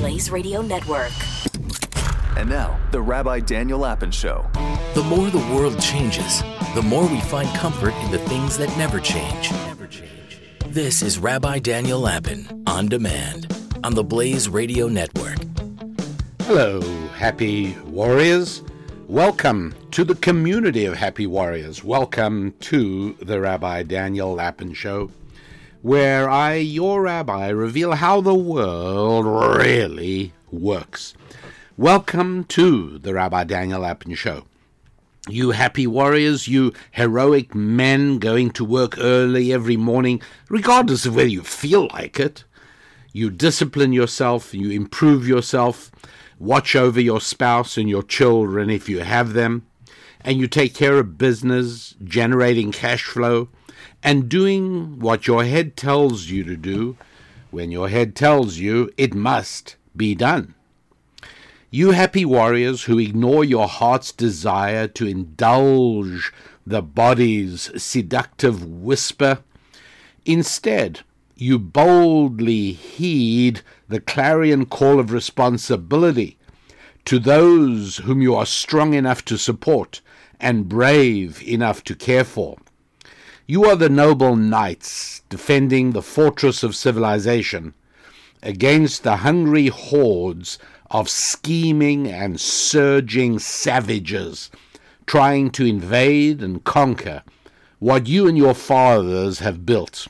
Blaze Radio Network. And now, the Rabbi Daniel Lapin Show. The more the world changes, the more we find comfort in the things that never change. Never change. This is Rabbi Daniel Lapin on demand on the Blaze Radio Network. Hello, happy warriors. Welcome to the community of happy warriors. Welcome to the Rabbi Daniel Lapin Show, where I, your rabbi, reveal how the world really works. Welcome to the Rabbi Daniel Lapin Show. You happy warriors, you heroic men going to work early every morning, regardless of whether you feel like it. You discipline yourself, you improve yourself, watch over your spouse and your children if you have them, and you take care of business, generating cash flow, and doing what your head tells you to do when your head tells you it must be done. You happy warriors who ignore your heart's desire to indulge the body's seductive whisper, instead, you boldly heed the clarion call of responsibility to those whom you are strong enough to support and brave enough to care for. You are the noble knights defending the fortress of civilization against the hungry hordes of scheming and surging savages trying to invade and conquer what you and your fathers have built.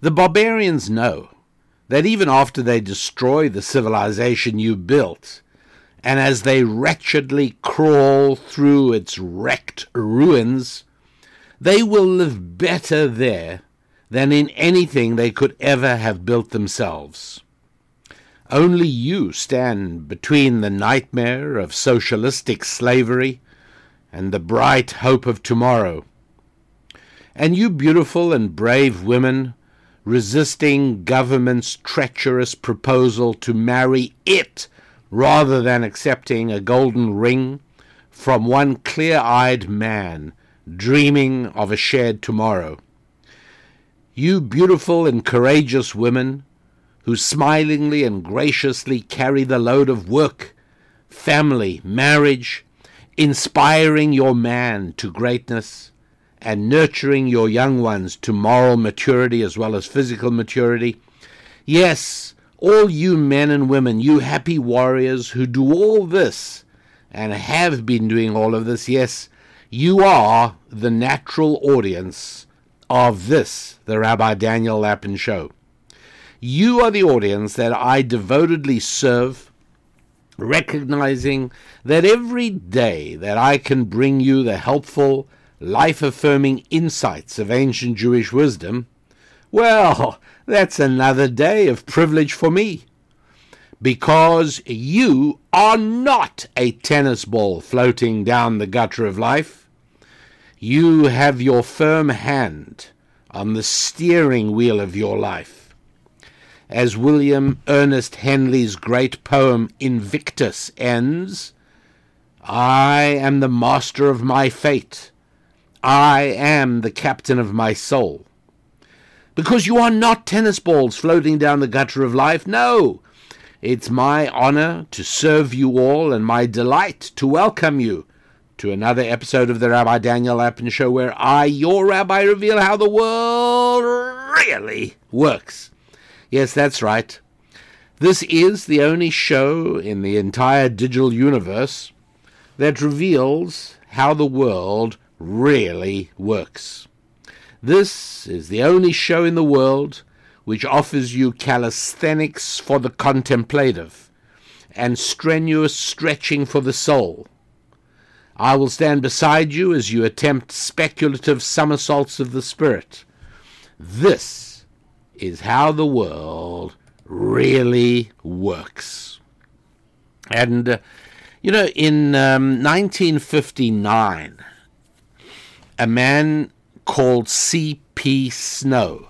The barbarians know that even after they destroy the civilization you built, and as they wretchedly crawl through its wrecked ruins, they will live better there than in anything they could ever have built themselves. Only you stand between the nightmare of socialistic slavery and the bright hope of tomorrow. And you beautiful and brave women resisting government's treacherous proposal to marry it rather than accepting a golden ring from one clear eyed man dreaming of a shared tomorrow. You beautiful and courageous women who smilingly and graciously carry the load of work, family, marriage, inspiring your man to greatness, and nurturing your young ones to moral maturity as well as physical maturity. Yes, all you men and women, you happy warriors who do all this and have been doing all of this, yes, you are the natural audience of this, the Rabbi Daniel Lapin Show. You are the audience that I devotedly serve, recognizing that every day that I can bring you the helpful, life affirming insights of ancient Jewish wisdom, well, that's another day of privilege for me. Because you are not a tennis ball floating down the gutter of life. You have your firm hand on the steering wheel of your life as William Ernest Henley's great poem Invictus ends, I am the master of my fate. I am the captain of my soul. Because you are not tennis balls floating down the gutter of life. No, it's my honor to serve you all and my delight to welcome you to another episode of the Rabbi Daniel Lapin Show, where I, your rabbi, reveal how the world really works. Yes, that's right. This is the only show in the entire digital universe that reveals how the world really works. This is the only show in the world which offers you calisthenics for the contemplative and strenuous stretching for the soul. I will stand beside you as you attempt speculative somersaults of the spirit. This is how the world really works. And, uh, you know, in um, 1959, a man called C.P. Snow,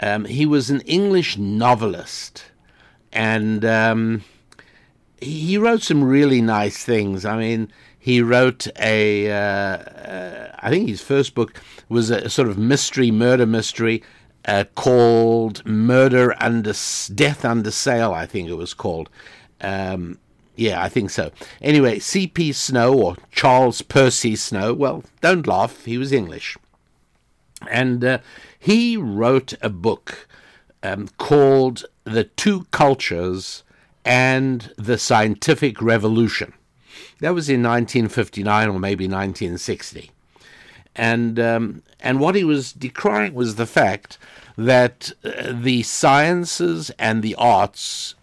um, he was an English novelist, and um, he wrote some really nice things. I mean, he wrote a, uh, uh, I think his first book was a sort of mystery, murder mystery uh, called Murder Under Death Under Sail, I think it was called. Um, yeah, I think so. Anyway, C.P. Snow or Charles Percy Snow, well, don't laugh, he was English. And uh, he wrote a book um, called The Two Cultures and the Scientific Revolution. That was in 1959 or maybe 1960. And, um, and what he was decrying was the fact that uh, the sciences and the arts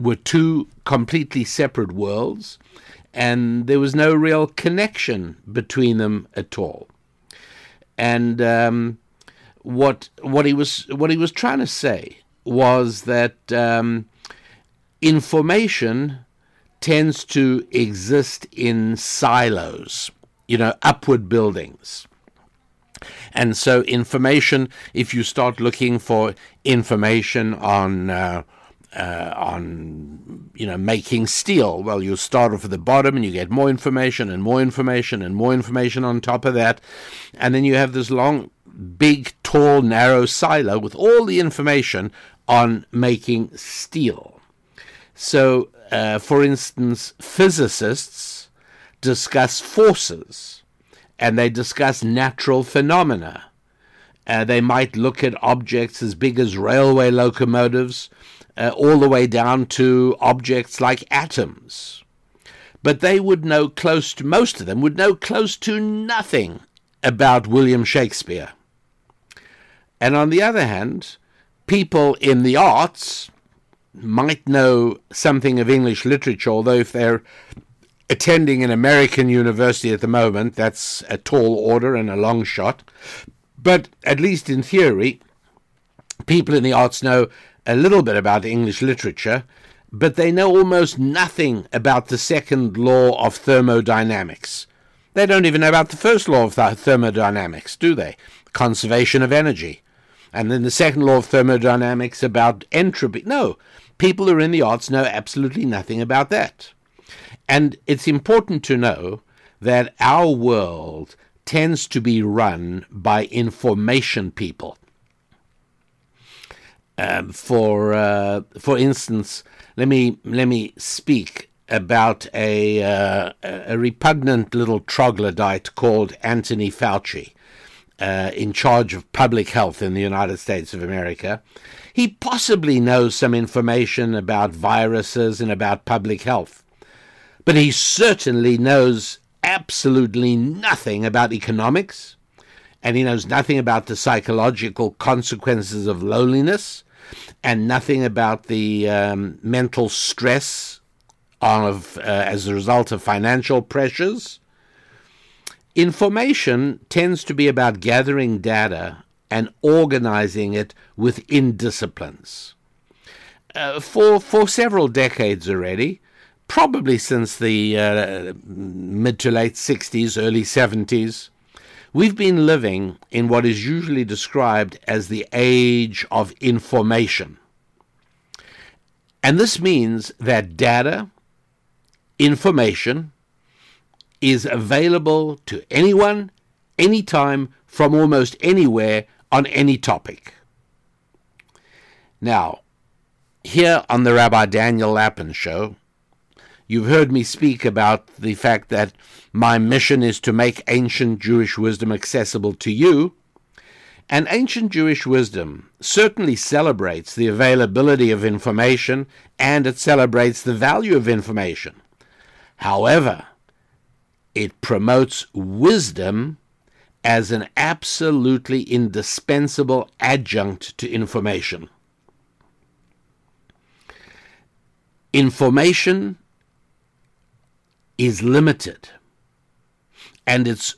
were two completely separate worlds, and there was no real connection between them at all. And um, what what he was what he was trying to say was that um, information tends to exist in silos, you know, upward buildings. And so, information, if you start looking for information on, uh, uh, on you know, making steel, well, you start off at the bottom and you get more information and more information and more information on top of that. And then you have this long, big, tall, narrow silo with all the information on making steel. So, uh, for instance, physicists discuss forces and they discuss natural phenomena. Uh, they might look at objects as big as railway locomotives, uh, all the way down to objects like atoms. But they would know close to, most of them would know close to nothing about William Shakespeare. And on the other hand, people in the arts might know something of English literature, although if they're attending an American university at the moment, that's a tall order and a long shot. But at least in theory, people in the arts know a little bit about English literature, but they know almost nothing about the second law of thermodynamics. They don't even know about the first law of thermodynamics, do they? Conservation of energy. And then the second law of thermodynamics about entropy. No, people who are in the arts know absolutely nothing about that. And it's important to know that our world tends to be run by information people. Um, for uh, for instance, let me let me speak about a uh, a repugnant little troglodyte called Anthony Fauci, uh, in charge of public health in the United States of America. He possibly knows some information about viruses and about public health, but he certainly knows absolutely nothing about economics, and he knows nothing about the psychological consequences of loneliness, and nothing about the um, mental stress of uh, as a result of financial pressures. Information tends to be about gathering data and organizing it within disciplines. Uh, for for several decades already, probably since the uh, mid to late 60s, early 70s, we've been living in what is usually described as the age of information. And this means that data, information, is available to anyone, anytime, from almost anywhere on any topic. Now, here on the Rabbi Daniel Lapin Show, you've heard me speak about the fact that my mission is to make ancient Jewish wisdom accessible to you. And ancient Jewish wisdom certainly celebrates the availability of information and it celebrates the value of information. However, it promotes wisdom as an absolutely indispensable adjunct to information. Information is limited, and it's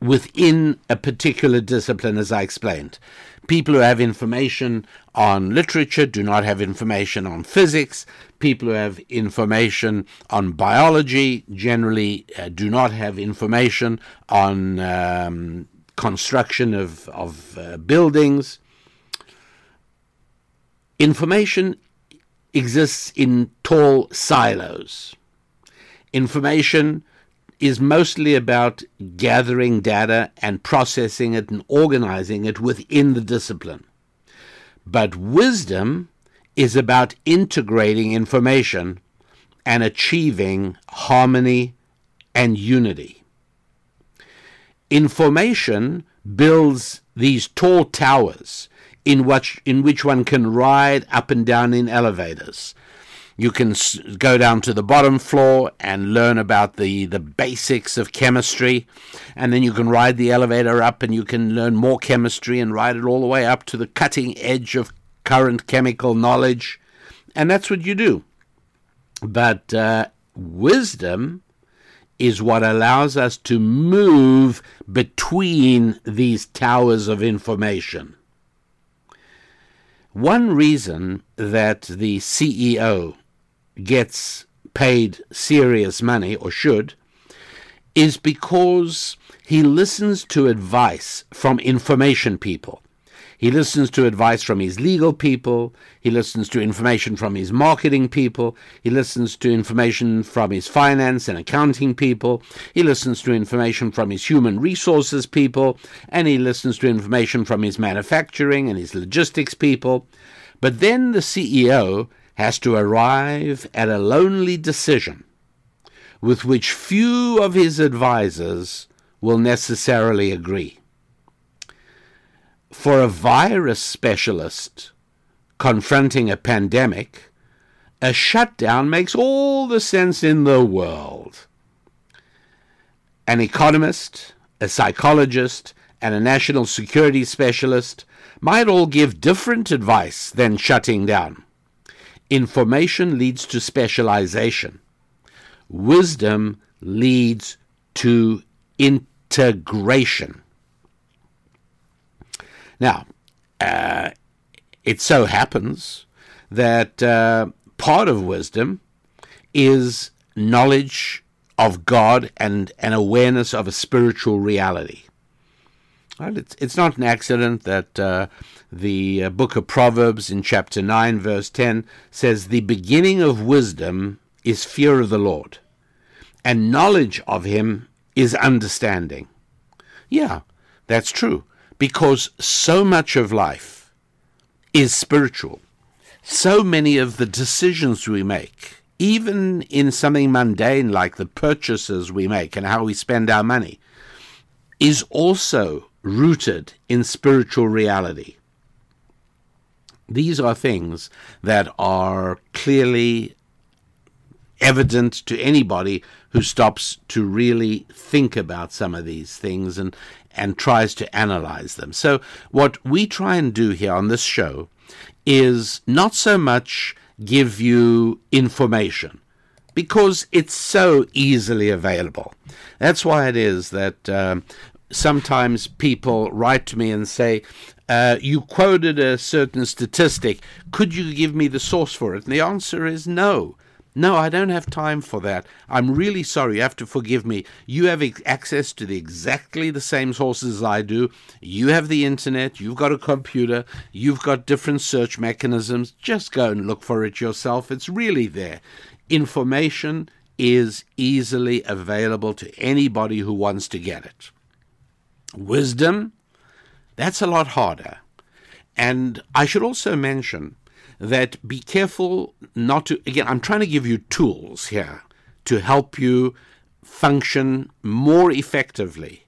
within a particular discipline, as I explained. People who have information on literature do not have information on physics. People who have information on biology generally uh, do not have information on um, construction of, of uh, buildings. Information exists in tall silos. Information is mostly about gathering data and processing it and organizing it within the discipline. But wisdom is about integrating information and achieving harmony and unity. Information builds these tall towers in which, in which one can ride up and down in elevators. You can go down to the bottom floor and learn about the, the basics of chemistry, and then you can ride the elevator up and you can learn more chemistry and ride it all the way up to the cutting edge of current chemical knowledge. And that's what you do. But uh, wisdom is what allows us to move between these towers of information. One reason that the CEO gets paid serious money, or should, is because he listens to advice from information people. He listens to advice from his legal people. He listens to information from his marketing people. He listens to information from his finance and accounting people. He listens to information from his human resources people. And he listens to information from his manufacturing and his logistics people. But then the CEO has to arrive at a lonely decision with which few of his advisers will necessarily agree. For a virus specialist confronting a pandemic, a shutdown makes all the sense in the world. An economist, a psychologist, and a national security specialist might all give different advice than shutting down. Information leads to specialization. Wisdom leads to integration. Now, uh, it so happens that uh, part of wisdom is knowledge of God and an awareness of a spiritual reality. Right? It's, it's not an accident that uh, the uh, book of Proverbs in chapter 9, verse 10 says, The beginning of wisdom is fear of the Lord, and knowledge of him is understanding. Yeah, that's true, because so much of life is spiritual. So many of the decisions we make, even in something mundane like the purchases we make and how we spend our money, is also rooted in spiritual reality. These are things that are clearly evident to anybody who stops to really think about some of these things and and tries to analyze them. So what we try and do here on this show is not so much give you information because it's so easily available. That's why it is that um, sometimes people write to me and say, uh, You quoted a certain statistic. Could you give me the source for it? And the answer is no. No, I don't have time for that. I'm really sorry. You have to forgive me. You have access to the exactly the same sources as I do. You have the internet. You've got a computer. You've got different search mechanisms. Just go and look for it yourself. It's really there. Information is easily available to anybody who wants to get it. Wisdom, that's a lot harder. And I should also mention that be careful not to, again, I'm trying to give you tools here to help you function more effectively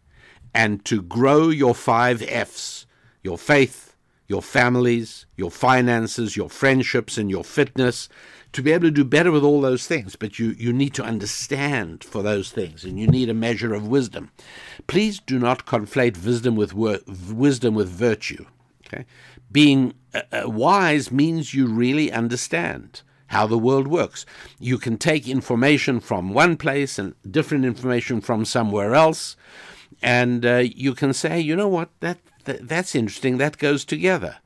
and to grow your five F's your faith, your families, your finances, your friendships, and your fitness to be able to do better with all those things, but you, you need to understand for those things, and you need a measure of wisdom. Please do not conflate wisdom with wor- wisdom with virtue. Okay, being uh, uh, wise means you really understand how the world works. You can take information from one place and different information from somewhere else. and uh, you can say, you know what, that, that that's interesting. That goes together,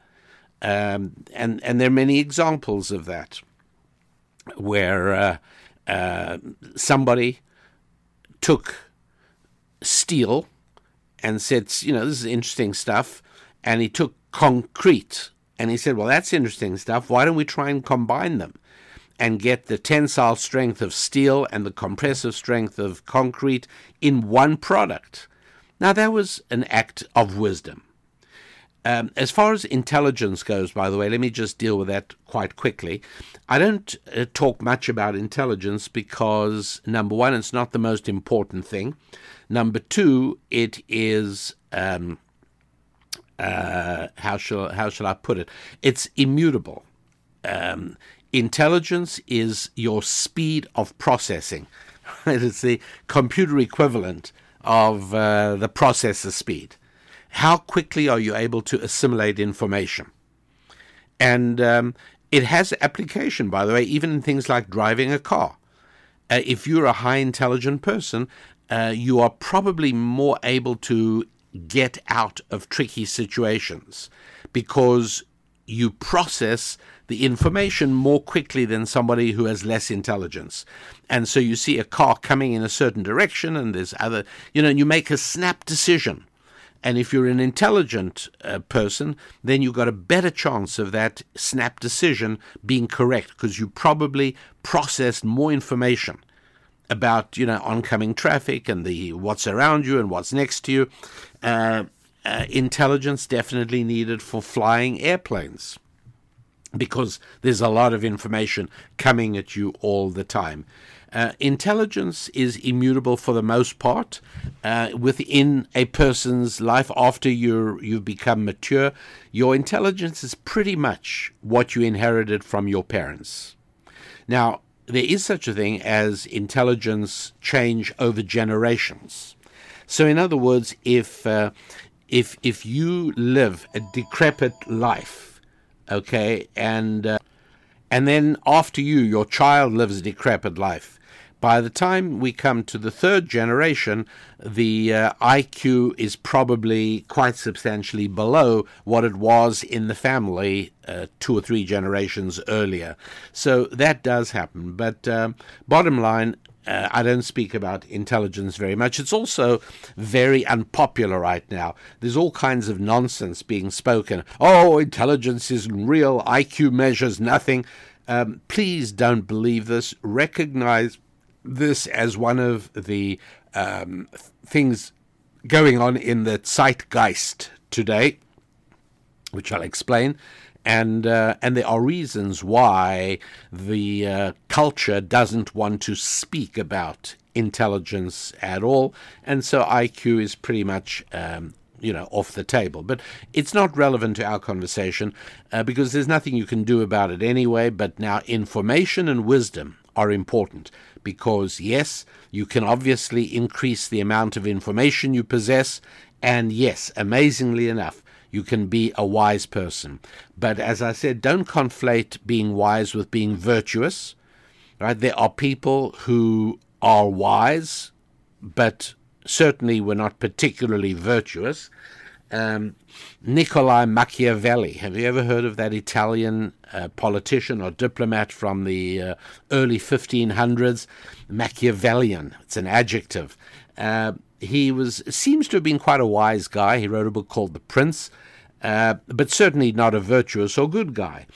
um, and and there are many examples of that, where uh, uh, somebody took steel and said, you know, this is interesting stuff, and he took concrete and he said, well, that's interesting stuff. Why don't we try and combine them? and get the tensile strength of steel and the compressive strength of concrete in one product. Now, that was an act of wisdom. Um, as far as intelligence goes, by the way, let me just deal with that quite quickly. I don't uh, talk much about intelligence because, number one, it's not the most important thing. Number two, it is. Um, uh, how shall how shall I put it? It's immutable. Um, intelligence is your speed of processing. it's the computer equivalent of uh, the processor speed. How quickly are you able to assimilate information? And um, it has application, by the way, even in things like driving a car. Uh, if you're a high intelligent person, uh, you are probably more able to get out of tricky situations because you process the information more quickly than somebody who has less intelligence. And so you see a car coming in a certain direction, and there's other, you know, and you make a snap decision. And if you're an intelligent uh, person, then you've got a better chance of that snap decision being correct because you probably processed more information about you know oncoming traffic and the what's around you and what's next to you. Uh, uh, intelligence definitely needed for flying airplanes because there's a lot of information coming at you all the time. Uh, intelligence is immutable for the most part uh, within a person's life after you you've become mature. Your intelligence is pretty much what you inherited from your parents. Now, there is such a thing as intelligence change over generations. So, in other words, if uh, if if you live a decrepit life okay, and uh, and then after you, your child lives a decrepit life. By the time we come to the third generation, the uh, IQ is probably quite substantially below what it was in the family uh, two or three generations earlier. So that does happen. But um, bottom line, uh, I don't speak about intelligence very much. It's also very unpopular right now. There's all kinds of nonsense being spoken. Oh, intelligence isn't real. IQ measures nothing. Um, please don't believe this. Recognize this as one of the um, things going on in the zeitgeist today, which I'll explain and uh, and there are reasons why the uh, culture doesn't want to speak about intelligence at all, and so IQ is pretty much. Um, you know, off the table. But it's not relevant to our conversation uh, because there's nothing you can do about it anyway. But now, information and wisdom are important because, yes, you can obviously increase the amount of information you possess. And yes, amazingly enough, you can be a wise person. But as I said, don't conflate being wise with being virtuous. Right? There are people who are wise, but certainly were not particularly virtuous. Um, Machiavelli. Have you ever heard of that Italian uh, politician or diplomat from the uh, early 1500s? Machiavellian. It's an adjective. Uh, he was seems to have been quite a wise guy. He wrote a book called The Prince, uh, but certainly not a virtuous or good guy.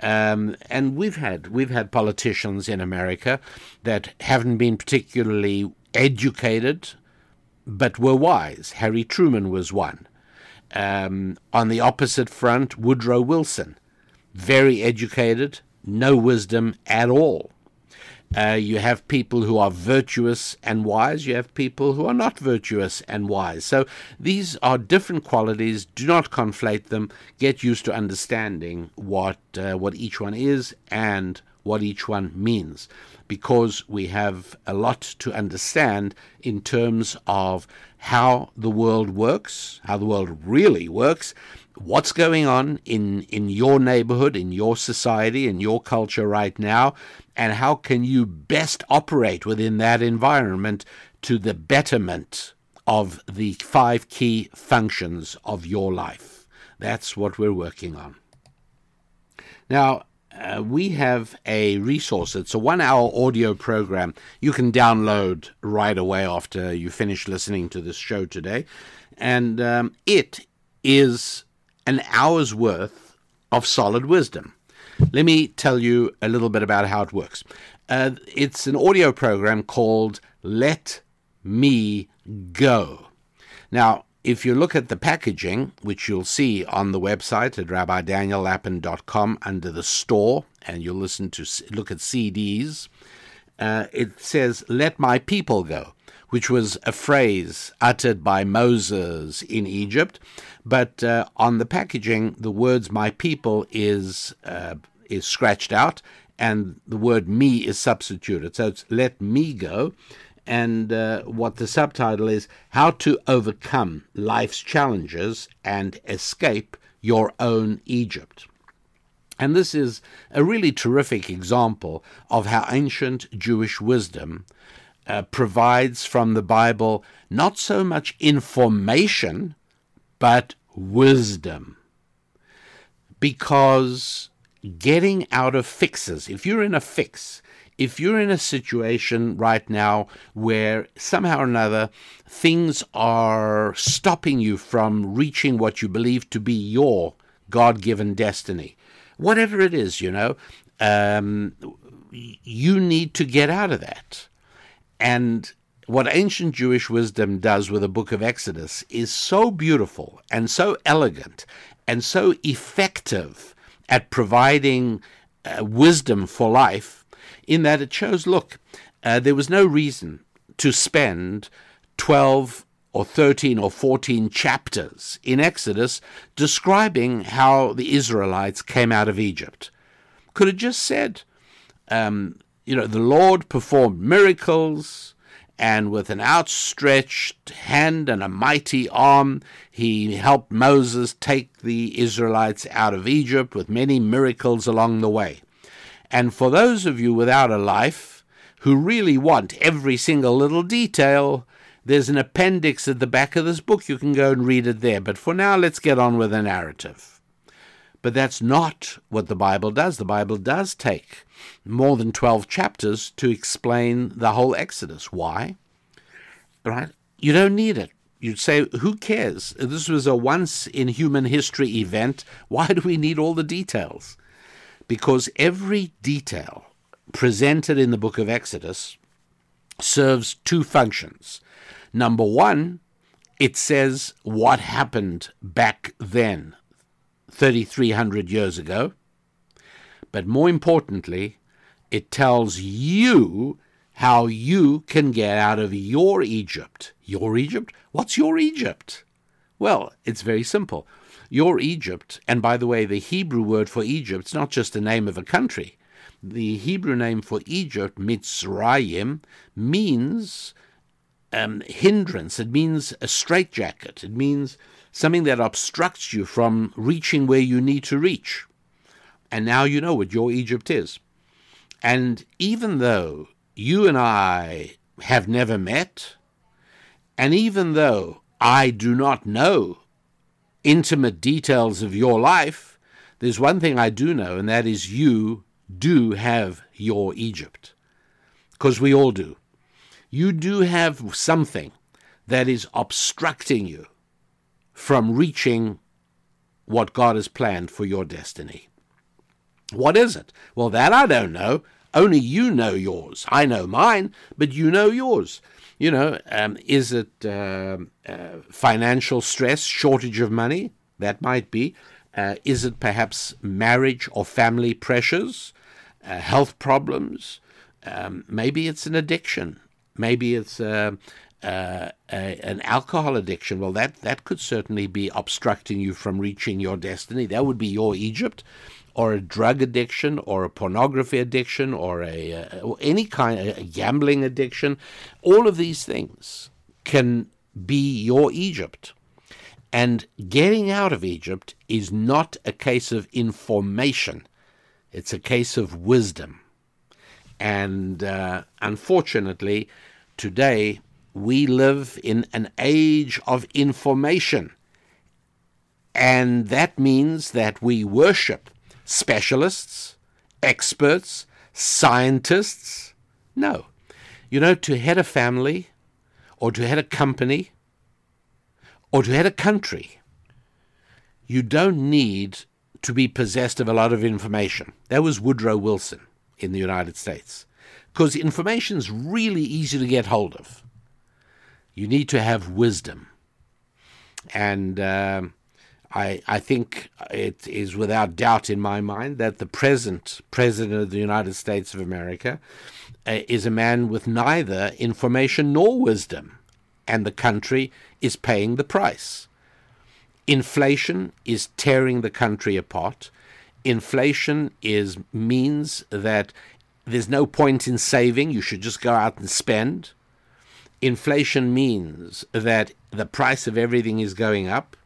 Um, and we've had we've had politicians in America that haven't been particularly educated, but were wise. Harry Truman was one. Um, on the opposite front, Woodrow Wilson, very educated, no wisdom at all. Uh, you have people who are virtuous and wise. You have people who are not virtuous and wise. So these are different qualities. Do not conflate them. Get used to understanding what uh, what each one is and what each one means, because we have a lot to understand in terms of how the world works, how the world really works, what's going on in, in your neighborhood, in your society, in your culture right now, and how can you best operate within that environment to the betterment of the five key functions of your life. That's what we're working on. Now, uh, we have a resource. It's a one hour audio program you can download right away after you finish listening to this show today. And um, it is an hour's worth of solid wisdom. Let me tell you a little bit about how it works. Uh, it's an audio program called Let Me Go. Now, if you look at the packaging, which you'll see on the website at rabbidaniellapin.com under the store, and you'll listen to look at CDs, uh, it says, Let my people go, which was a phrase uttered by Moses in Egypt. But uh, on the packaging, the words my people is, uh, is scratched out, and the word me is substituted. So it's let me go and uh, what the subtitle is How to Overcome Life's Challenges and Escape Your Own Egypt. And this is a really terrific example of how ancient Jewish wisdom uh, provides from the Bible not so much information, but wisdom. Because getting out of fixes, if you're in a fix, if you're in a situation right now where somehow or another things are stopping you from reaching what you believe to be your God given destiny, whatever it is, you know, um, you need to get out of that. And what ancient Jewish wisdom does with the book of Exodus is so beautiful and so elegant and so effective at providing uh, wisdom for life in that it shows look, uh, there was no reason to spend 12 or 13 or 14 chapters in Exodus describing how the Israelites came out of Egypt. Could have just said, um, you know, the Lord performed miracles, and with an outstretched hand and a mighty arm, he helped Moses take the Israelites out of Egypt with many miracles along the way. And for those of you without a life who really want every single little detail, there's an appendix at the back of this book. You can go and read it there. But for now, let's get on with the narrative. But that's not what the Bible does. The Bible does take more than 12 chapters to explain the whole Exodus. Why? Right? You don't need it. You'd say, who cares? This was a once in human history event. Why do we need all the details? Because every detail presented in the book of Exodus serves two functions. Number one, it says what happened back then, 3,300 years ago. But more importantly, it tells you how you can get out of your Egypt. Your Egypt? What's your Egypt? Well, it's very simple. Your Egypt, and by the way, the Hebrew word for Egypt is not just the name of a country. The Hebrew name for Egypt, Mitzrayim, means um, hindrance. It means a straitjacket. It means something that obstructs you from reaching where you need to reach. And now you know what your Egypt is. And even though you and I have never met, and even though I do not know intimate details of your life, there's one thing I do know, and that is you do have your Egypt. Because we all do. You do have something that is obstructing you from reaching what God has planned for your destiny. What is it? Well, that I don't know. Only you know yours. I know mine, but you know yours. You know, um, is it uh, uh, financial stress, shortage of money? That might be. Uh, is it perhaps marriage or family pressures, uh, health problems? Um, maybe it's an addiction. Maybe it's uh, uh, a, an alcohol addiction. Well, that, that could certainly be obstructing you from reaching your destiny. That would be your Egypt or a drug addiction or a pornography addiction or a uh, any kind of gambling addiction all of these things can be your Egypt. And getting out of Egypt is not a case of information. It's a case of wisdom. And uh, unfortunately today we live in an age of information. And that means that we worship specialists, experts, scientists. No. You know, to head a family, or to head a company, or to head a country, you don't need to be possessed of a lot of information. That was Woodrow Wilson in the United States. Because information is really easy to get hold of. You need to have wisdom. And uh, I, I think it is without doubt in my mind that the present President of the United States of America uh, is a man with neither information nor wisdom, and the country is paying the price. Inflation is tearing the country apart. Inflation is means that there's no point in saving, you should just go out and spend. Inflation means that the price of everything is going up,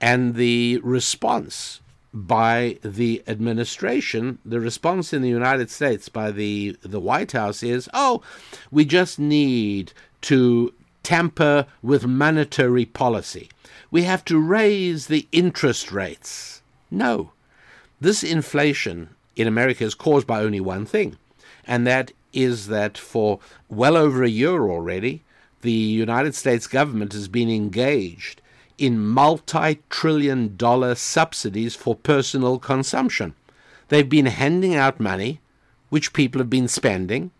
and the response by the administration, the response in the United States by the, the White House is, oh, we just need to tamper with monetary policy. We have to raise the interest rates. No. This inflation in America is caused by only one thing, and that is that for well over a year already, the United States government has been engaged in multi trillion dollar subsidies for personal consumption. They've been handing out money, which people have been spending.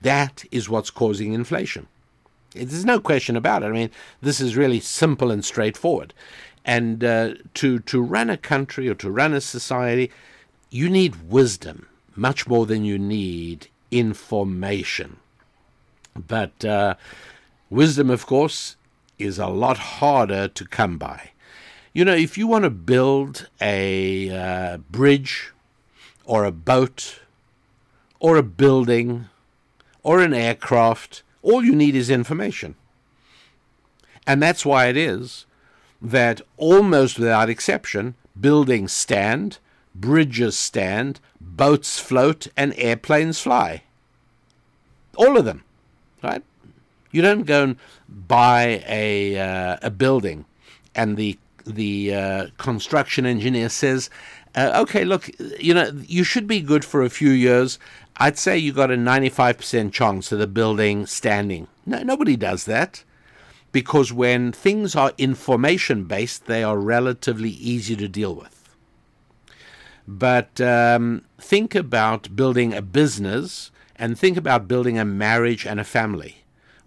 That is what's causing inflation. There's no question about it. I mean, this is really simple and straightforward. And uh, to to run a country or to run a society, you need wisdom much more than you need information. But uh, wisdom, of course, is a lot harder to come by. You know, if you want to build a uh, bridge or a boat or a building or an aircraft, all you need is information. And that's why it is that almost without exception, buildings stand, bridges stand, boats float, and airplanes fly. All of them, right? You don't go and buy a uh, a building, and the the uh, construction engineer says, uh, "Okay, look, you know, you should be good for a few years. I'd say you got a ninety-five percent chance of the building standing." No, nobody does that because when things are information based, they are relatively easy to deal with. But um, think about building a business and think about building a marriage and a family.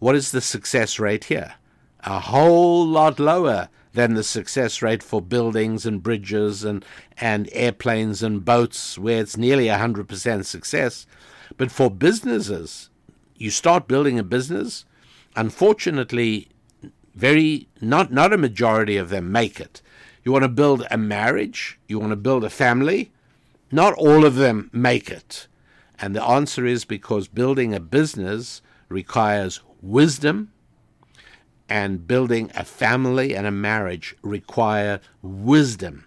What is the success rate here? A whole lot lower than the success rate for buildings and bridges and, and airplanes and boats, where it's nearly 100% success. But for businesses, you start building a business, unfortunately, very not not a majority of them make it. You want to build a marriage, you want to build a family, not all of them make it. And the answer is because building a business requires wisdom, and building a family and a marriage require wisdom.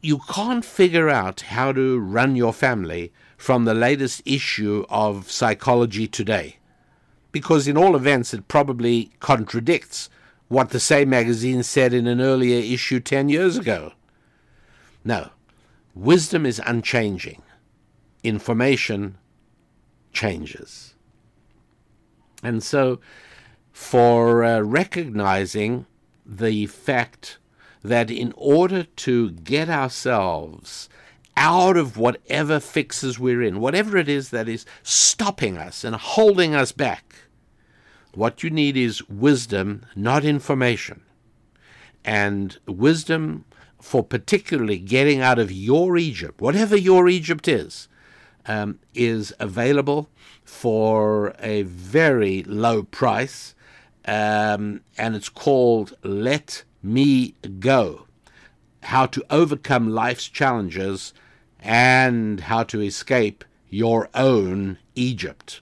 You can't figure out how to run your family from the latest issue of Psychology Today, because in all events it probably contradicts what the same magazine said in an earlier issue 10 years ago. No, wisdom is unchanging, information changes. And so, for uh, recognizing the fact that in order to get ourselves out of whatever fixes we're in, whatever it is that is stopping us and holding us back, what you need is wisdom, not information. And wisdom for particularly getting out of your Egypt, whatever your Egypt is, um, is available for a very low price, um, and it's called Let Me Go How to Overcome Life's Challenges and How to Escape Your Own Egypt.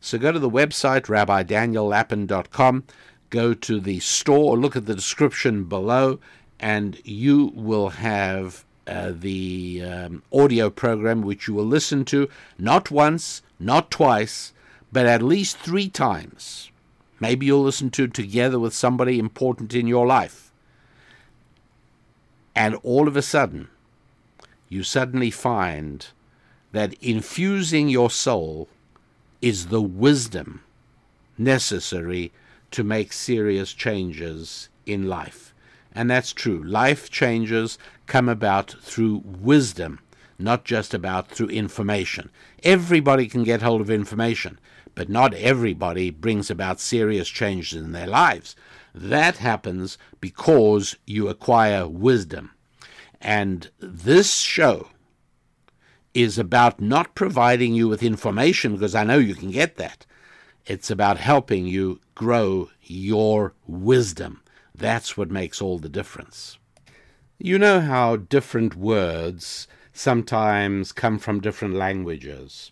So go to the website, rabbidaniellapin.com, go to the store, look at the description below, and you will have uh, the um, audio program which you will listen to not once, not twice, but at least three times, Maybe you'll listen to it together with somebody important in your life. And all of a sudden, you suddenly find that infusing your soul is the wisdom necessary to make serious changes in life. And that's true. Life changes come about through wisdom, not just about through information. Everybody can get hold of information, but not everybody brings about serious changes in their lives. That happens because you acquire wisdom. And this show is about not providing you with information, because I know you can get that. It's about helping you grow your wisdom. That's what makes all the difference. You know how different words sometimes come from different languages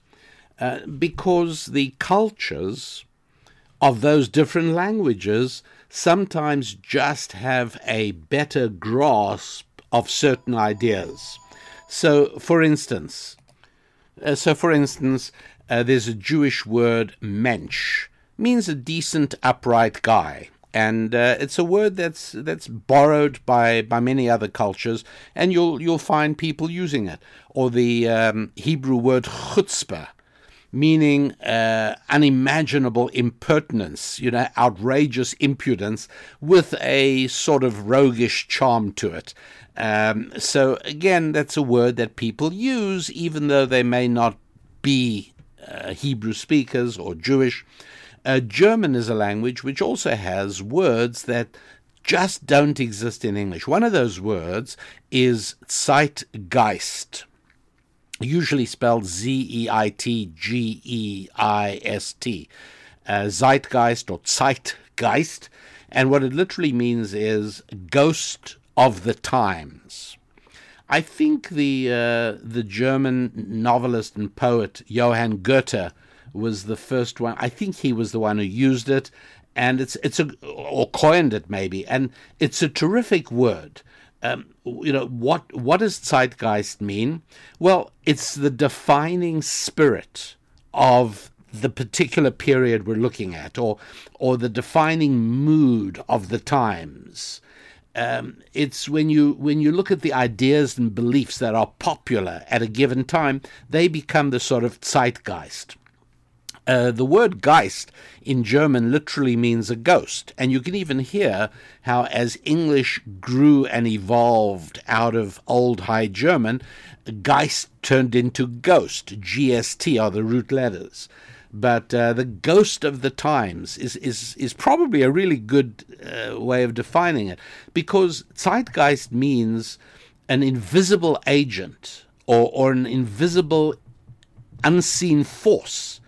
uh, because the cultures of those different languages sometimes just have a better grasp of certain ideas. So, for instance, uh, so for instance, uh, there's a Jewish word mensch, means a decent, upright guy, and uh, it's a word that's that's borrowed by by many other cultures, and you'll you'll find people using it. Or the um, Hebrew word chutzpah, meaning uh, unimaginable impertinence, you know, outrageous impudence with a sort of roguish charm to it. Um, so again, that's a word that people use, even though they may not be uh, Hebrew speakers or Jewish. Uh, German is a language which also has words that just don't exist in English. One of those words is Zeitgeist, usually spelled Z E I T G E I S T. Uh, Zeitgeist or Zeitgeist. And what it literally means is ghost of the times. I think the uh, the German novelist and poet Johann Goethe was the first one. I think he was the one who used it, and it's it's a or coined it maybe, and it's a terrific word. Um, you know what what does zeitgeist mean? Well, it's the defining spirit of the particular period we're looking at, or or the defining mood of the times. Um, it's when you when you look at the ideas and beliefs that are popular at a given time, they become the sort of zeitgeist. Uh, the word Geist in German literally means a ghost, and you can even hear how, as English grew and evolved out of Old High German, Geist turned into ghost. GST are the root letters. But uh, the ghost of the times is, is, is probably a really good uh, way of defining it because zeitgeist means an invisible agent or, or an invisible, unseen force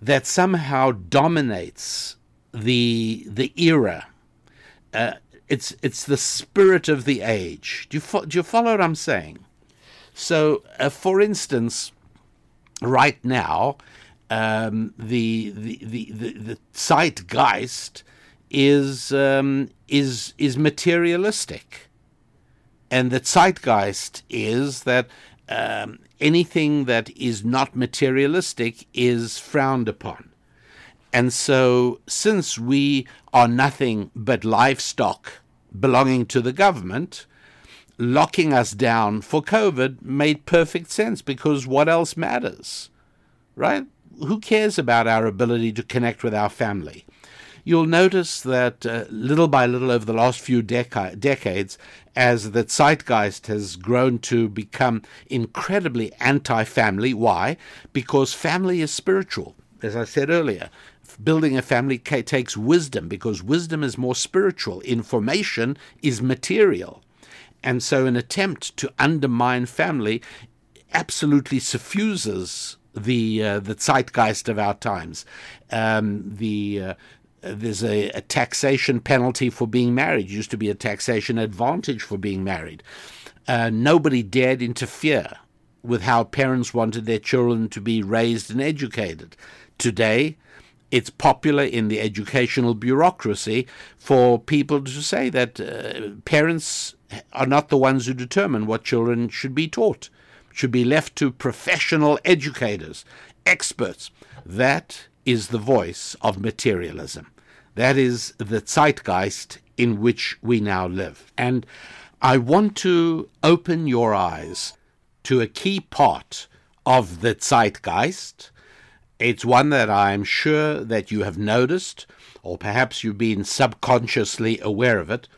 that somehow dominates the, the era. Uh, it's, it's the spirit of the age. Do you, fo- do you follow what I'm saying? So, uh, for instance, right now, um, the, the, the, the, the zeitgeist is, um, is, is materialistic. And the zeitgeist is that um, anything that is not materialistic is frowned upon. And so, since we are nothing but livestock belonging to the government, locking us down for COVID made perfect sense because what else matters, right? who cares about our ability to connect with our family? You'll notice that uh, little by little over the last few deca- decades, as the zeitgeist has grown to become incredibly anti family. Why? Because family is spiritual. As I said earlier, building a family takes wisdom because wisdom is more spiritual, information is material. And so, an attempt to undermine family absolutely suffuses the uh, the zeitgeist of our times. Um, the uh, there's a, a, taxation penalty for being married. It used to be a taxation advantage for being married. Uh, nobody dared interfere with how parents wanted their children to be raised and educated. Today, it's popular in the educational bureaucracy for people to say that uh, parents are not the ones who determine what children should be taught should be left to professional educators, experts. That is the voice of materialism. That is the zeitgeist in which we now live. And I want to open your eyes to a key part of the zeitgeist. It's one that I'm sure that you have noticed, or perhaps you've been subconsciously aware of it,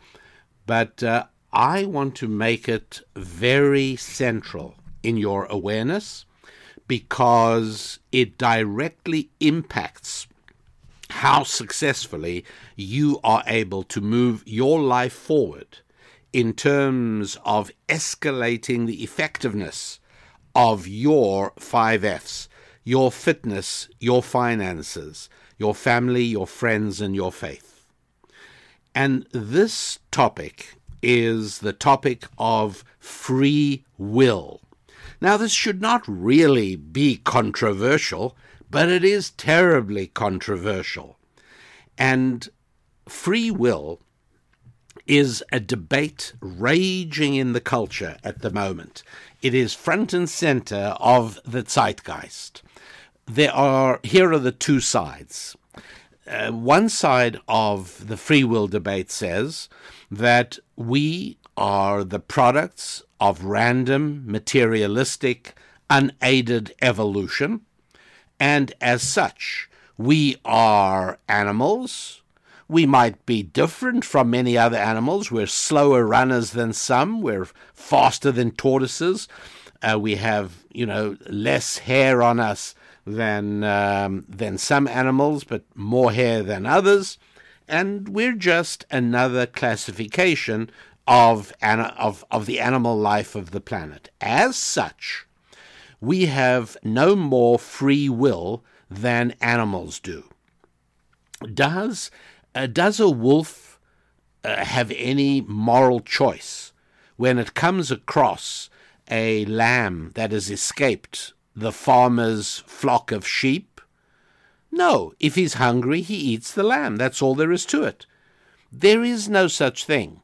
but uh, I want to make it very central in your awareness because it directly impacts how successfully you are able to move your life forward in terms of escalating the effectiveness of your five F's your fitness, your finances, your family, your friends, and your faith. And this topic is the topic of free will. Now, this should not really be controversial, but it is terribly controversial. And free will is a debate raging in the culture at the moment. It is front and center of the zeitgeist. There are here are the two sides. Uh, one side of the free will debate says that we are the products of random, materialistic, unaided evolution, and as such, we are animals we might be different from many other animals. We're slower runners than some. We're faster than tortoises. Uh, we have, you know, less hair on us than um, than some animals, but more hair than others. And we're just another classification of of of the animal life of the planet. As such, we have no more free will than animals do. Does uh, does a wolf uh, have any moral choice when it comes across a lamb that has escaped the farmer's flock of sheep? No, if he's hungry, he eats the lamb. That's all there is to it. There is no such thing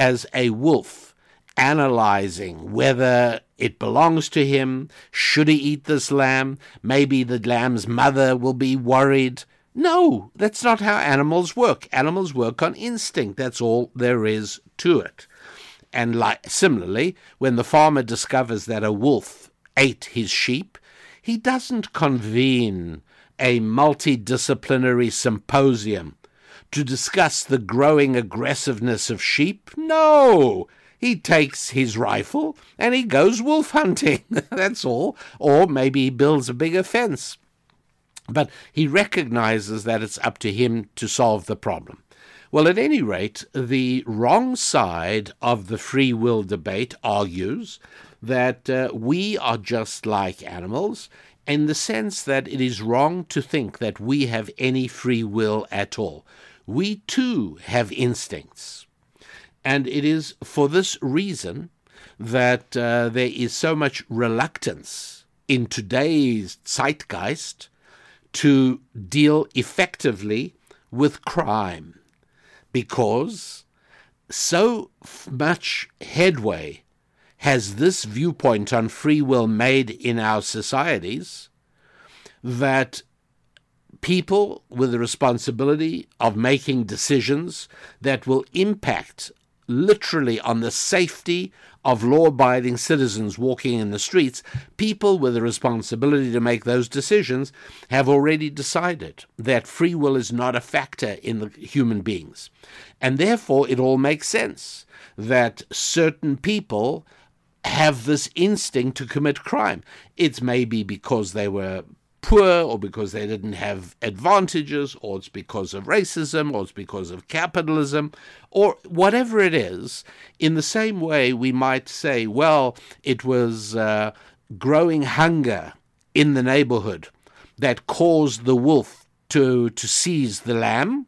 as a wolf analyzing whether it belongs to him. Should he eat this lamb? Maybe the lamb's mother will be worried. No, that's not how animals work. Animals work on instinct. That's all there is to it. And like, similarly, when the farmer discovers that a wolf ate his sheep, he doesn't convene a multidisciplinary symposium to discuss the growing aggressiveness of sheep. No, he takes his rifle and he goes wolf hunting. That's all. Or maybe he builds a bigger fence. But he recognizes that it's up to him to solve the problem. Well, at any rate, the wrong side of the free will debate argues that uh, we are just like animals in the sense that it is wrong to think that we have any free will at all. We too have instincts. And it is for this reason that uh, there is so much reluctance in today's zeitgeist to deal effectively with crime because so much headway has this viewpoint on free will made in our societies that people with the responsibility of making decisions that will impact literally on the safety of law abiding citizens walking in the streets, people with the responsibility to make those decisions have already decided that free will is not a factor in the human beings. And therefore, it all makes sense that certain people have this instinct to commit crime. It's maybe because they were poor or because they didn't have advantages or it's because of racism or it's because of capitalism or whatever it is, in the same way we might say, well, it was uh, growing hunger in the neighborhood that caused the wolf to, to seize the lamb.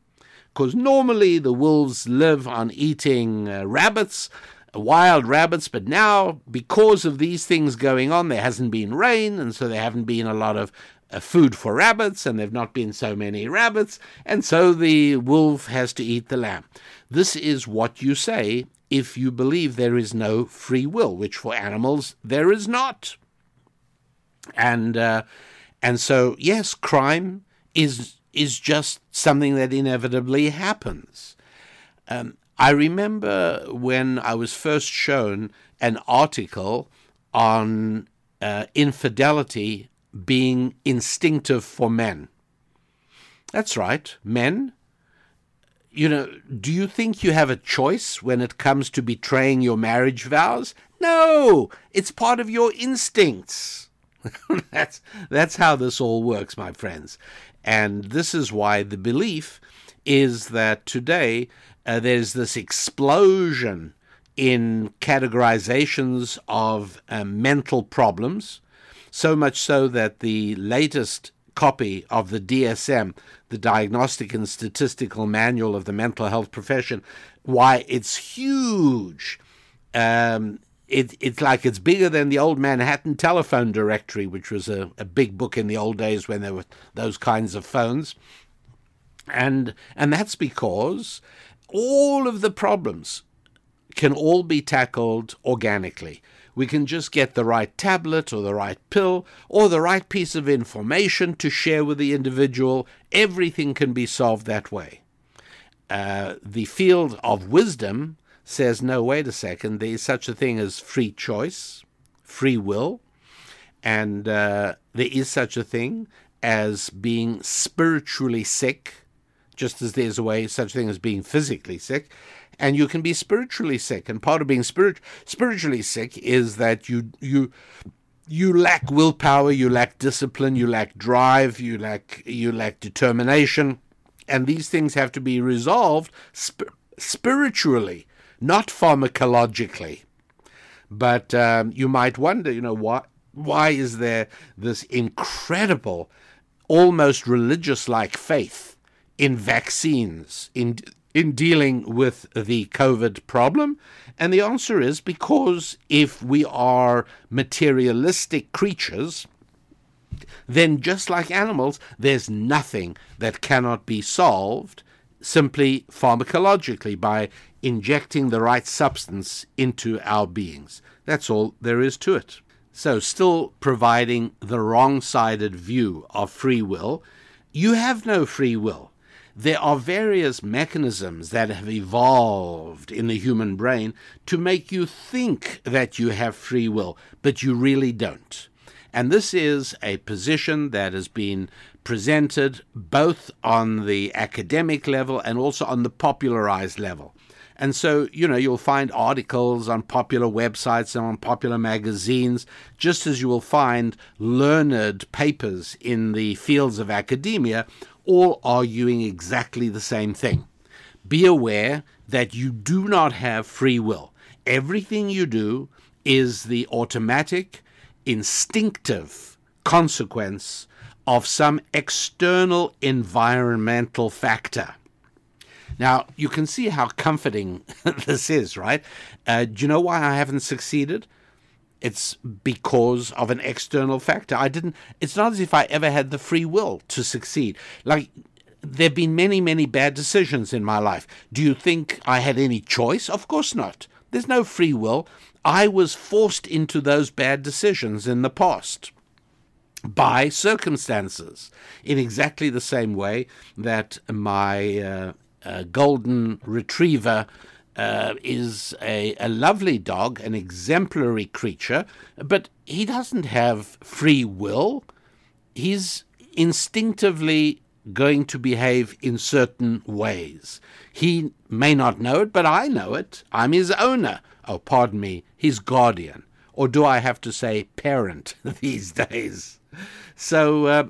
Because normally the wolves live on eating uh, rabbits, wild rabbits, but now, because of these things going on, there hasn't been rain, and so there haven't been a lot of food for rabbits, and there have not been so many rabbits, and so the wolf has to eat the lamb. This is what you say if you believe there is no free will, which for animals there is not. And uh, and so yes, crime is is just something that inevitably happens. Um, I remember when I was first shown an article on uh, infidelity being instinctive for men. That's right, men. You know, do you think you have a choice when it comes to betraying your marriage vows? No, it's part of your instincts. that's that's how this all works, my friends. And this is why the belief is that today uh, there's this explosion in categorizations of uh, mental problems, so much so that the latest copy of the DSM, the Diagnostic and Statistical Manual of the Mental Health Profession, why it's huge. Um, it, it's like it's bigger than the old Manhattan Telephone Directory, which was a, a big book in the old days when there were those kinds of phones. And and that's because all of the problems can all be tackled organically. We can just get the right tablet or the right pill or the right piece of information to share with the individual. Everything can be solved that way. Uh, the field of wisdom says, no, wait a second, there is such a thing as free choice, free will, and uh, there is such a thing as being spiritually sick, just as there's a way such a thing as being physically sick and you can be spiritually sick. And part of being spirit, spiritually sick is that you you you lack willpower, you lack discipline, you lack drive, you lack you lack determination, and these things have to be resolved sp- spiritually, not pharmacologically. But um, you might wonder, you know, why why is there this incredible, almost religious-like faith in vaccines, in in dealing with the COVID problem? And the answer is because if we are materialistic creatures, then just like animals, there's nothing that cannot be solved simply pharmacologically by injecting the right substance into our beings. That's all there is to it. So, still providing the wrong sided view of free will, you have no free will there are various mechanisms that have evolved in the human brain to make you think that you have free will, but you really don't. And this is a position that has been presented both on the academic level and also on the popularized level. And so, you know, you'll find articles on popular websites and on popular magazines, just as you will find learned papers in the fields of academia all arguing exactly the same thing. Be aware that you do not have free will. Everything you do is the automatic, instinctive consequence of some external environmental factor. Now, you can see how comforting this is, right? Uh, do you know why I haven't succeeded? It's because of an external factor. I didn't, it's not as if I ever had the free will to succeed. Like, there have been many, many bad decisions in my life. Do you think I had any choice? Of course not. There's no free will. I was forced into those bad decisions in the past by circumstances in exactly the same way that my uh, uh, golden retriever uh, is a, a lovely dog, an exemplary creature, but he doesn't have free will. He's instinctively going to behave in certain ways. He may not know it, but I know it. I'm his owner. Oh, pardon me, his guardian. Or do I have to say parent these days? So uh,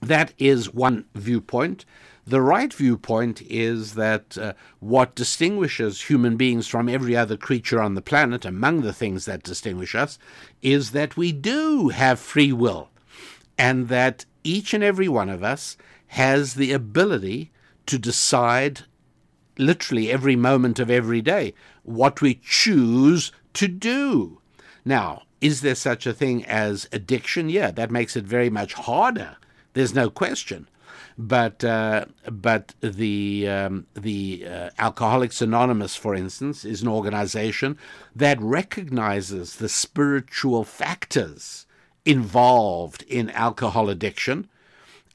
that is one viewpoint. The right viewpoint is that uh, what distinguishes human beings from every other creature on the planet, among the things that distinguish us, is that we do have free will, and that each and every one of us has the ability to decide literally every moment of every day what we choose to do. Now, is there such a thing as addiction? Yeah, that makes it very much harder. There's no question but uh, but the um, the uh, Alcoholics Anonymous, for instance, is an organization that recognizes the spiritual factors involved in alcohol addiction,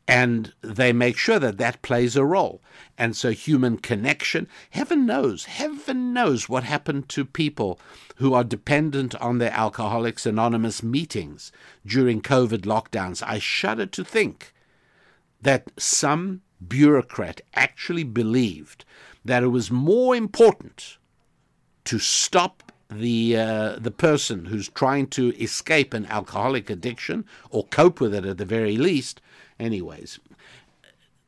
and they make sure that that plays a role. And so, human connection, heaven knows, heaven knows what happened to people who are dependent on their Alcoholics Anonymous meetings during COVID lockdowns. I shudder to think that some bureaucrat actually believed that it was more important to stop the uh, the person who's trying to escape an alcoholic addiction or cope with it at the very least. Anyways,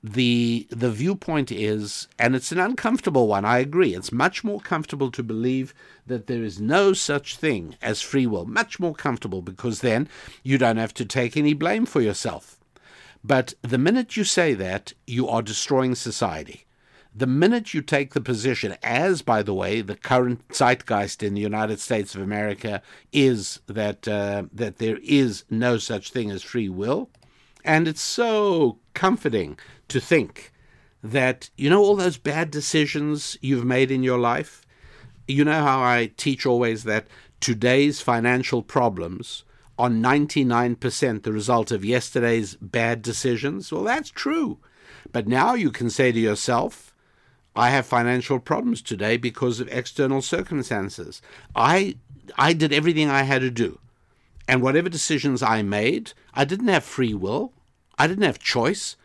the the viewpoint is, and it's an uncomfortable one. I agree. It's much more comfortable to believe that there is no such thing as free will. Much more comfortable because then you don't have to take any blame for yourself. But the minute you say that, you are destroying society. The minute you take the position, as by the way, the current zeitgeist in the United States of America is that uh, that there is no such thing as free will, and it's so comforting to think that you know all those bad decisions you've made in your life. You know how I teach always that today's financial problems are 99% the result of yesterday's bad decisions? Well, that's true. But now you can say to yourself, I have financial problems today because of external circumstances. I I did everything I had to do. And whatever decisions I made, I didn't have free will. I didn't have choice.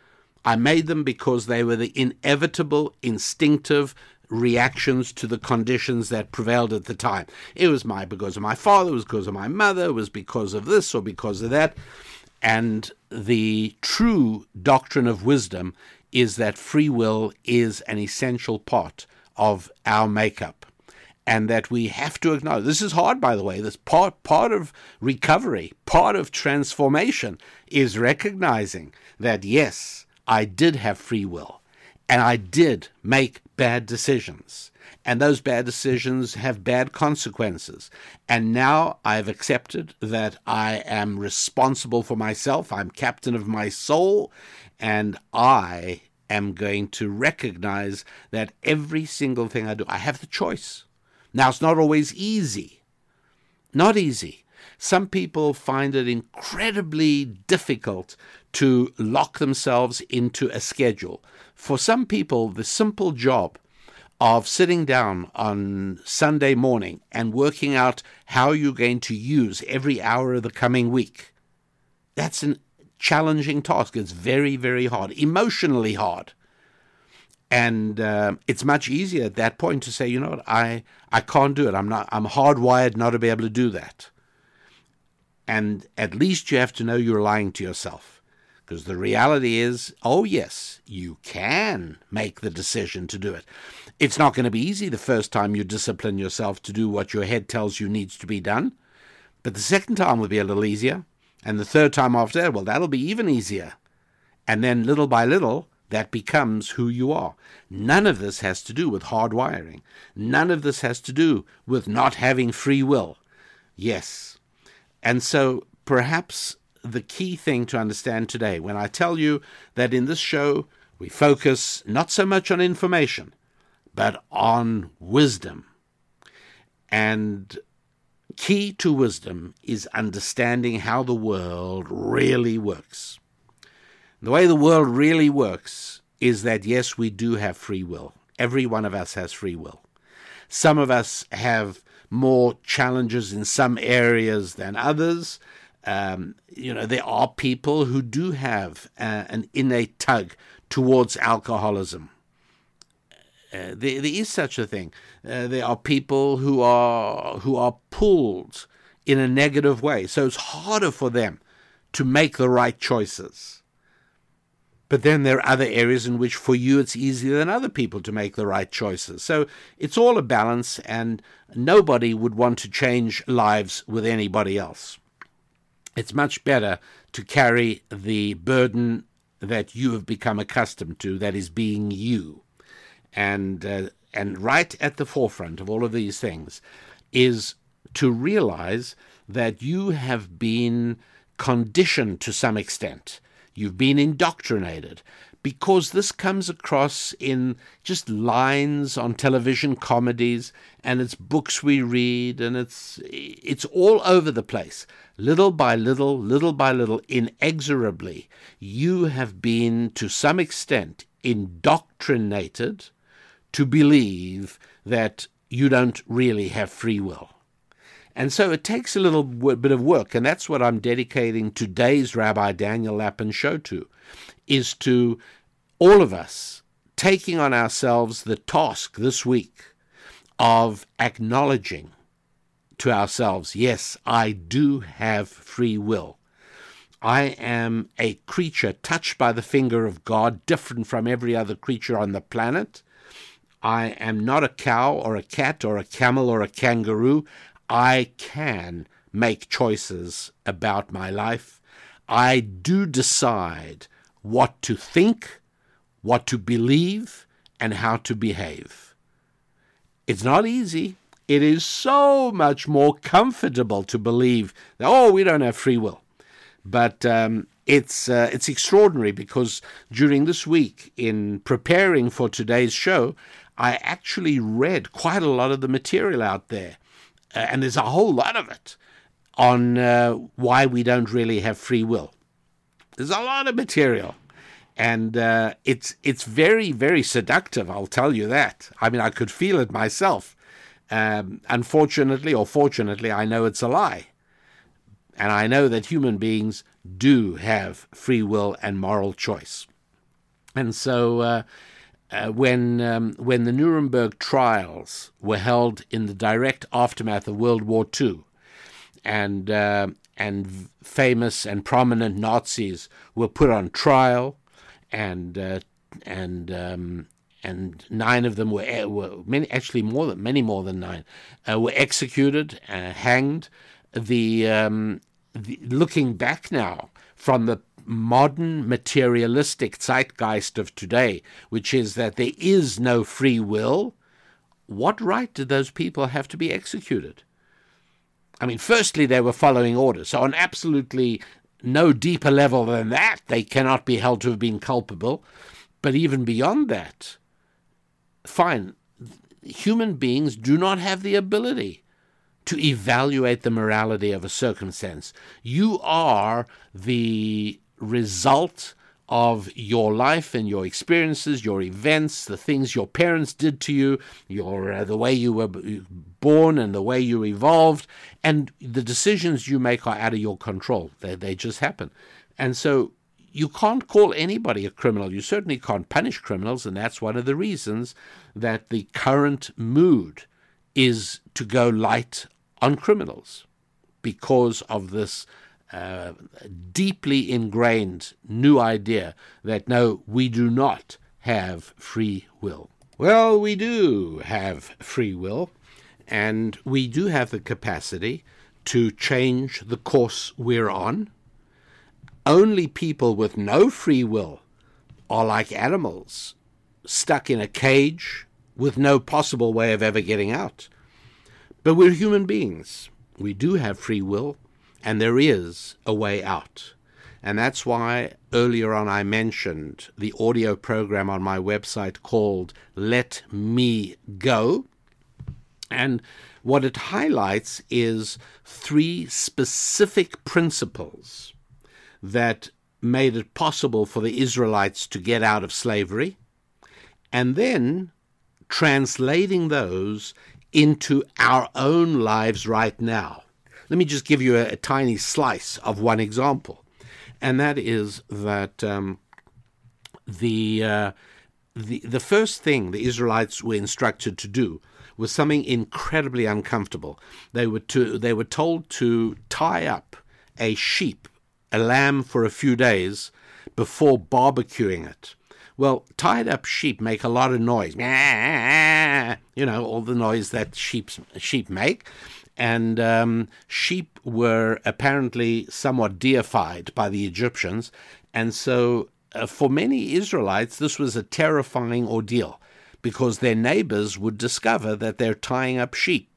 I made them because they were the inevitable, instinctive reactions to the conditions that prevailed at the time. It was my because of my father, it was because of my mother, it was because of this or because of that. And the true doctrine of wisdom is that free will is an essential part of our makeup. And that we have to acknowledge. This is hard, by the way. This part part of recovery, part of transformation, is recognizing that yes, I did have free will, and I did make bad decisions. And those bad decisions have bad consequences. And now I've accepted that I am responsible for myself. I'm captain of my soul. And I am going to recognize that every single thing I do, I have the choice. Now, it's not always easy. Not easy. Some people find it incredibly difficult to lock themselves into a schedule. For some people, the simple job of sitting down on Sunday morning and working out how you're going to use every hour of the coming week, that's a challenging task. It's very, very hard, emotionally hard. And uh, it's much easier at that point to say, you know what, I, I can't do it. I'm not I'm hardwired not to be able to do that. And at least you have to know you're lying to yourself. Because the reality is, oh, yes, you can make the decision to do it. It's not going to be easy the first time you discipline yourself to do what your head tells you needs to be done. But the second time will be a little easier. And the third time after that, well, that'll be even easier. And then little by little, that becomes who you are. None of this has to do with hard wiring. None of this has to do with not having free will. Yes. And so perhaps the key thing to understand today when I tell you that in this show we focus not so much on information, but on wisdom. And key to wisdom is understanding how the world really works. The way the world really works is that, yes, we do have free will. Every one of us has free will. Some of us have more challenges in some areas than others. Um, you know, there are people who do have uh, an innate tug towards alcoholism. Uh, there, there is such a thing. Uh, there are people who are who are pulled in a negative way, so it's harder for them to make the right choices. But then there are other areas in which, for you, it's easier than other people to make the right choices. So it's all a balance, and nobody would want to change lives with anybody else it's much better to carry the burden that you have become accustomed to, that is being you. And, uh, and right at the forefront of all of these things is to realize that you have been conditioned to some extent. You've been indoctrinated. Because this comes across in just lines on television comedies and it's books we read and it's it's all over the place. Little by little little by little inexorably you have been to some extent indoctrinated to believe that you don't really have free will and so it takes a little bit of work, and that's what I'm dedicating today's Rabbi Daniel Lapin show to, is to all of us taking on ourselves the task this week of acknowledging to ourselves, yes, I do have free will. I am a creature touched by the finger of God, different from every other creature on the planet. I am not a cow or a cat or a camel or a kangaroo. I can make choices about my life. I do decide what to think, what to believe, and how to behave. It's not easy. It is so much more comfortable to believe that, oh, we don't have free will. But um, it's, uh, it's extraordinary because during this week, in preparing for today's show, I actually read quite a lot of the material out there and there's a whole lot of it on uh, why we don't really have free will. There's a lot of material, and uh, it's it's very very seductive. I'll tell you that. I mean, I could feel it myself. Um, unfortunately, or fortunately, I know it's a lie, and I know that human beings do have free will and moral choice, and so uh, uh, when um, when the Nuremberg trials were held in the direct aftermath of World War II, and uh, and famous and prominent Nazis were put on trial, and uh, and um, and nine of them were, uh, were many actually more than many more than nine uh, were executed, uh, hanged. The, um, the looking back now from the modern materialistic zeitgeist of today, which is that there is no free will, what right did those people have to be executed? I mean, firstly, they were following orders. So, on absolutely no deeper level than that, they cannot be held to have been culpable. But even beyond that, fine, human beings do not have the ability to evaluate the morality of a circumstance. You are the result of your life and your experiences, your events, the things your parents did to you, your uh, the way you were born and the way you evolved, and the decisions you make are out of your control. They they just happen, and so you can't call anybody a criminal. You certainly can't punish criminals, and that's one of the reasons that the current mood is to go light on criminals because of this uh, deeply ingrained new idea that no, we do not have free will. Well, we do have free will, and we do have the capacity to change the course we're on. Only people with no free will are like animals stuck in a cage with no possible way of ever getting out. But we're human beings. We do have free will, and there is a way out. And that's why earlier on I mentioned the audio program on my website called Let Me Go. And what it highlights is three specific principles that made it possible for the Israelites to get out of slavery, and then translating those into our own lives right now. Let me just give you a, a tiny slice of one example, and that is that um, the, uh, the the first thing the Israelites were instructed to do was something incredibly uncomfortable. They were to they were told to tie up a sheep, a lamb, for a few days before barbecuing it. Well, tied up sheep make a lot of noise. You know, all the noise that sheep sheep make and um, sheep were apparently somewhat deified by the Egyptians, and so uh, for many Israelites this was a terrifying ordeal because their neighbors would discover that they're tying up sheep,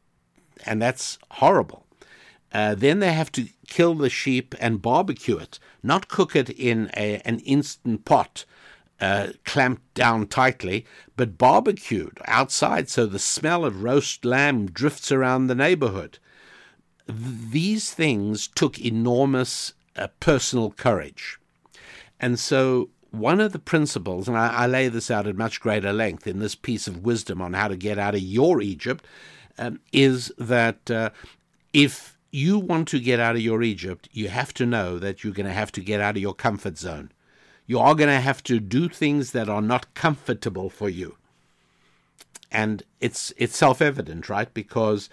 and that's horrible. Uh, then they have to kill the sheep and barbecue it, not cook it in a, an instant pot, uh, clamped down tightly, but barbecued outside so the smell of roast lamb drifts around the neighborhood. These things took enormous uh, personal courage. And so, one of the principles, and I, I, lay this out at much greater length in this piece of wisdom on how to get out of your Egypt, um, is that uh, if you want to get out of your Egypt, you have to know that you're going to have to get out of your comfort zone. You are going to have to do things that are not comfortable for you. And it's it's self-evident, right? Because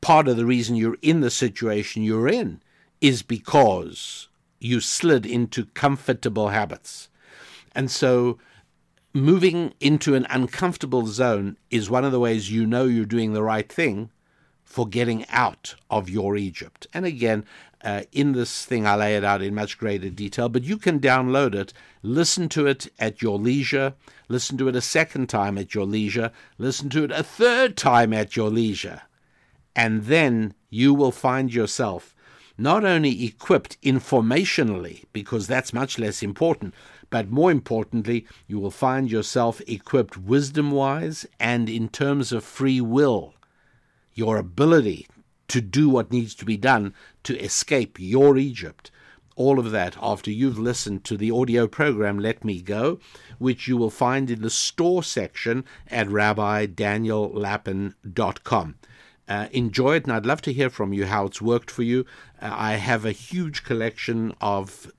part of the reason you're in the situation you're in is because you slid into comfortable habits. And so moving into an uncomfortable zone is one of the ways you know you're doing the right thing for getting out of your Egypt. And again, uh, in this thing, I lay it out in much greater detail, but you can download it, listen to it at your leisure, listen to it a second time at your leisure, listen to it a third time at your leisure. And then you will find yourself not only equipped informationally, because that's much less important, but more importantly, you will find yourself equipped wisdom wise and in terms of free will your ability to do what needs to be done to escape your Egypt. All of that after you've listened to the audio program Let Me Go, which you will find in the store section at rabbidaniellapin.com. Uh, enjoy it, and I'd love to hear from you how it's worked for you. Uh, I have a huge collection of,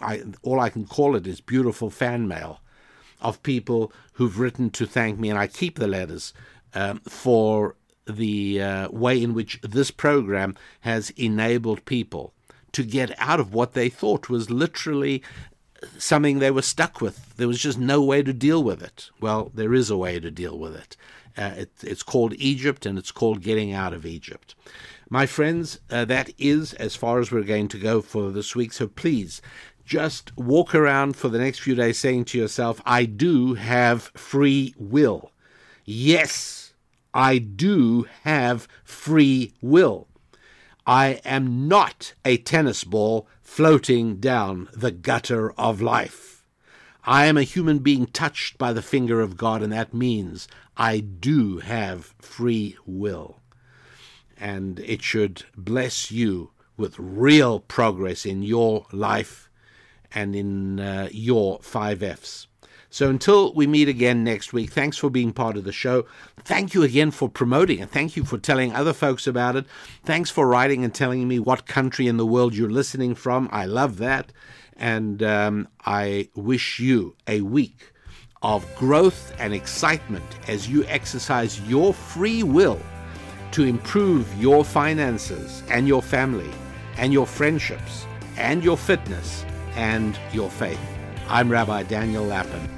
I, all I can call it is beautiful fan mail of people who've written to thank me, and I keep the letters um, for the uh, way in which this program has enabled people to get out of what they thought was literally something they were stuck with. There was just no way to deal with it. Well, there is a way to deal with it. Uh, it it's called Egypt and it's called Getting Out of Egypt. My friends, uh, that is as far as we're going to go for this week. So please just walk around for the next few days saying to yourself, I do have free will. Yes, I do have free will. I am not a tennis ball floating down the gutter of life. I am a human being touched by the finger of God, and that means I do have free will. And it should bless you with real progress in your life and in uh, your five F's. So until we meet again next week, thanks for being part of the show. Thank you again for promoting and Thank you for telling other folks about it. Thanks for writing and telling me what country in the world you're listening from. I love that. And um, I wish you a week of growth and excitement as you exercise your free will to improve your finances and your family and your friendships and your fitness and your faith. I'm Rabbi Daniel Lapin.